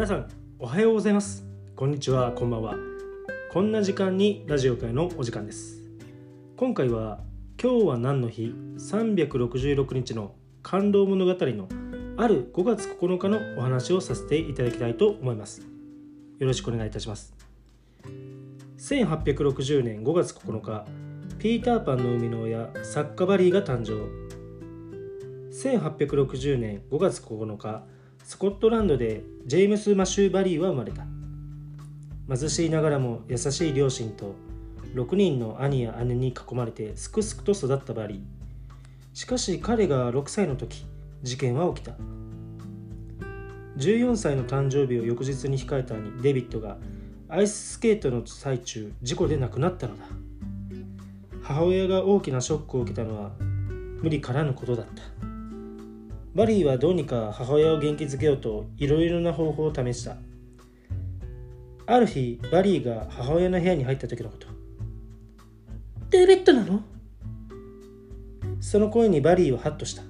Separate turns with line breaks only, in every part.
皆さんおはようございます。こんにちはこんばんは。こんな時間にラジオ会のお時間です。今回は今日は何の日？366日の感動物語のある5月9日のお話をさせていただきたいと思います。よろしくお願いいたします。1860年5月9日ピーターパンの生みの親サッカバリーが誕生。1860年5月9日スコットランドでジェームス・マシュー・バリーは生まれた。貧しいながらも優しい両親と6人の兄や姉に囲まれてすくすくと育ったバリー。しかし彼が6歳の時事件は起きた。14歳の誕生日を翌日に控えた兄デビッドがアイススケートの最中事故で亡くなったのだ。母親が大きなショックを受けたのは無理からぬことだった。バリーはどうにか母親を元気づけようといろいろな方法を試した。ある日バリーが母親の部屋に入った時のこと。デビッドなの？その声にバリーはハッとした。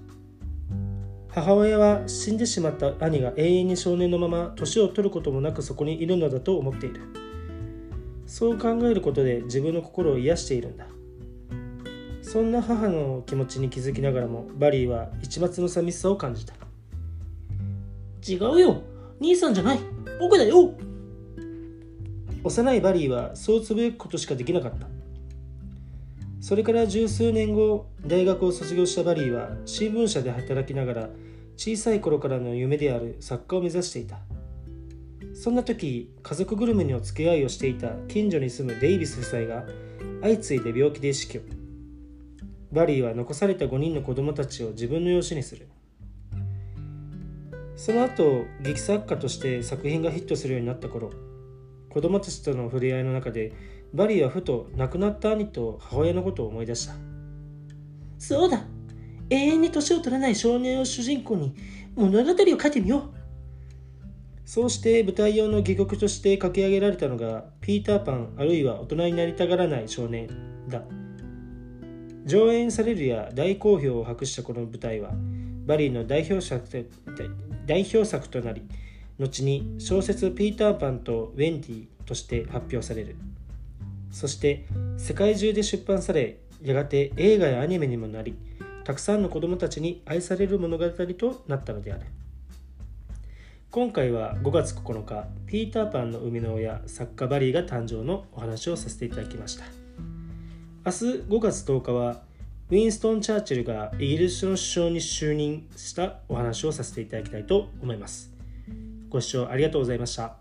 母親は死んでしまった兄が永遠に少年のまま年を取ることもなくそこにいるのだと思っている。そう考えることで自分の心を癒しているんだそんな母の気持ちに気づきながらもバリーは一抹の寂しさを感じた。違うよ。兄さんじゃない。僕だよ。幼いバリーはそうつぶやくことしかできなかった。それから十数年後大学を卒業したバリーは新聞社で働きながら小さい頃からの夢である作家を目指していた。そんな時家族ぐるみの付き合いをしていた近所に住むデイビス夫妻が相次いで病気で死去バリーは残された5人の子供たちを自分の養子にする。その後劇作家として作品がヒットするようになった頃子供たちとの触れ合いの中でバリーはふと亡くなった兄と母親のことを思い出した。そうだ。永遠に年を取らない少年を主人公に物語を書いてみよう。そうして舞台用の戯曲として書き上げられたのがピーターパンあるいは大人になりたがらない少年だ上演されるや大好評を博したこの舞台はバリーの代表作代表作となり後に小説「ピーターパンとウェンディ」として発表される。そして世界中で出版されやがて映画やアニメにもなりたくさんの子供たちに愛される物語となったのである。今回は5月9日ピーターパンの生みの親作家バリーが誕生のお話をさせていただきました。明日5月10日はウィンストン・チャーチルがイギリスの首相に就任したお話をさせていただきたいと思います。ご視聴ありがとうございました。